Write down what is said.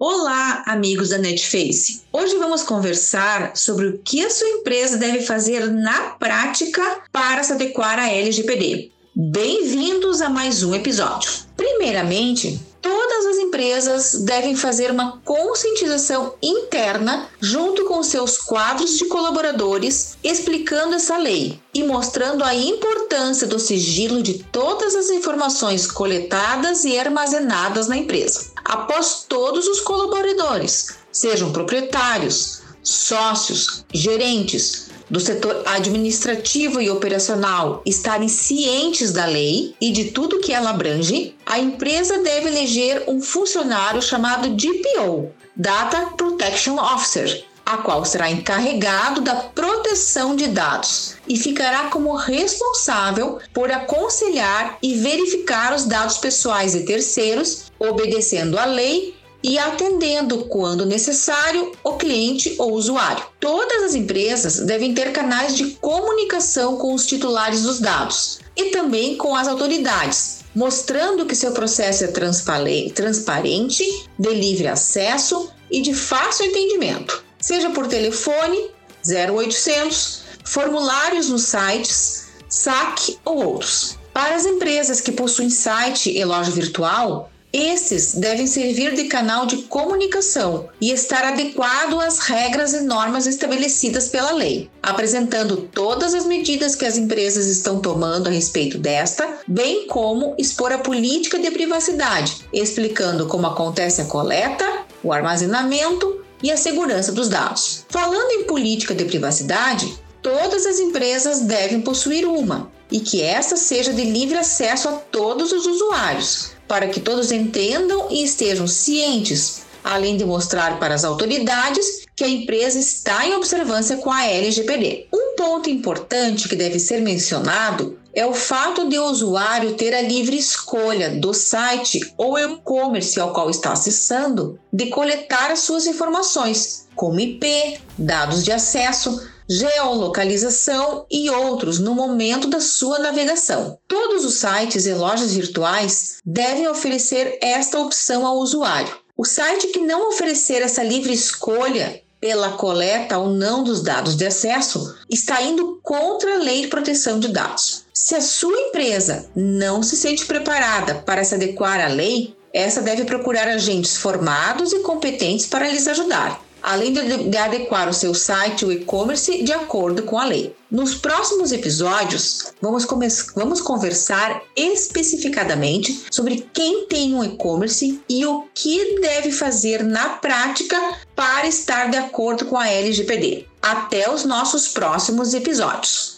Olá, amigos da Netface. Hoje vamos conversar sobre o que a sua empresa deve fazer na prática para se adequar à LGPD. Bem-vindos a mais um episódio. Primeiramente, todas as empresas devem fazer uma conscientização interna junto com seus quadros de colaboradores, explicando essa lei e mostrando a importância do sigilo de todas as informações coletadas e armazenadas na empresa. Após todos os colaboradores, sejam proprietários, sócios, gerentes, do setor administrativo e operacional estarem cientes da lei e de tudo que ela abrange, a empresa deve eleger um funcionário chamado DPO, Data Protection Officer, a qual será encarregado da proteção de dados e ficará como responsável por aconselhar e verificar os dados pessoais de terceiros, obedecendo à lei e atendendo, quando necessário, o cliente ou usuário. Todas as empresas devem ter canais de comunicação com os titulares dos dados e também com as autoridades, mostrando que seu processo é transparente, de livre acesso e de fácil entendimento, seja por telefone 0800, formulários nos sites, saque ou outros. Para as empresas que possuem site e loja virtual, esses devem servir de canal de comunicação e estar adequado às regras e normas estabelecidas pela lei, apresentando todas as medidas que as empresas estão tomando a respeito desta, bem como expor a política de privacidade, explicando como acontece a coleta, o armazenamento e a segurança dos dados. Falando em política de privacidade, todas as empresas devem possuir uma e que esta seja de livre acesso a todos os usuários para que todos entendam e estejam cientes, além de mostrar para as autoridades que a empresa está em observância com a LGPD. Um ponto importante que deve ser mencionado é o fato de o usuário ter a livre escolha do site ou e-commerce ao qual está acessando de coletar as suas informações, como IP, dados de acesso, geolocalização e outros no momento da sua navegação. Todos os sites e lojas virtuais devem oferecer esta opção ao usuário. O site que não oferecer essa livre escolha pela coleta ou não dos dados de acesso está indo contra a lei de proteção de dados. Se a sua empresa não se sente preparada para se adequar à lei, essa deve procurar agentes formados e competentes para lhes ajudar além de adequar o seu site ou e-commerce de acordo com a lei. Nos próximos episódios, vamos, vamos conversar especificadamente sobre quem tem um e-commerce e o que deve fazer na prática para estar de acordo com a LGPD. Até os nossos próximos episódios.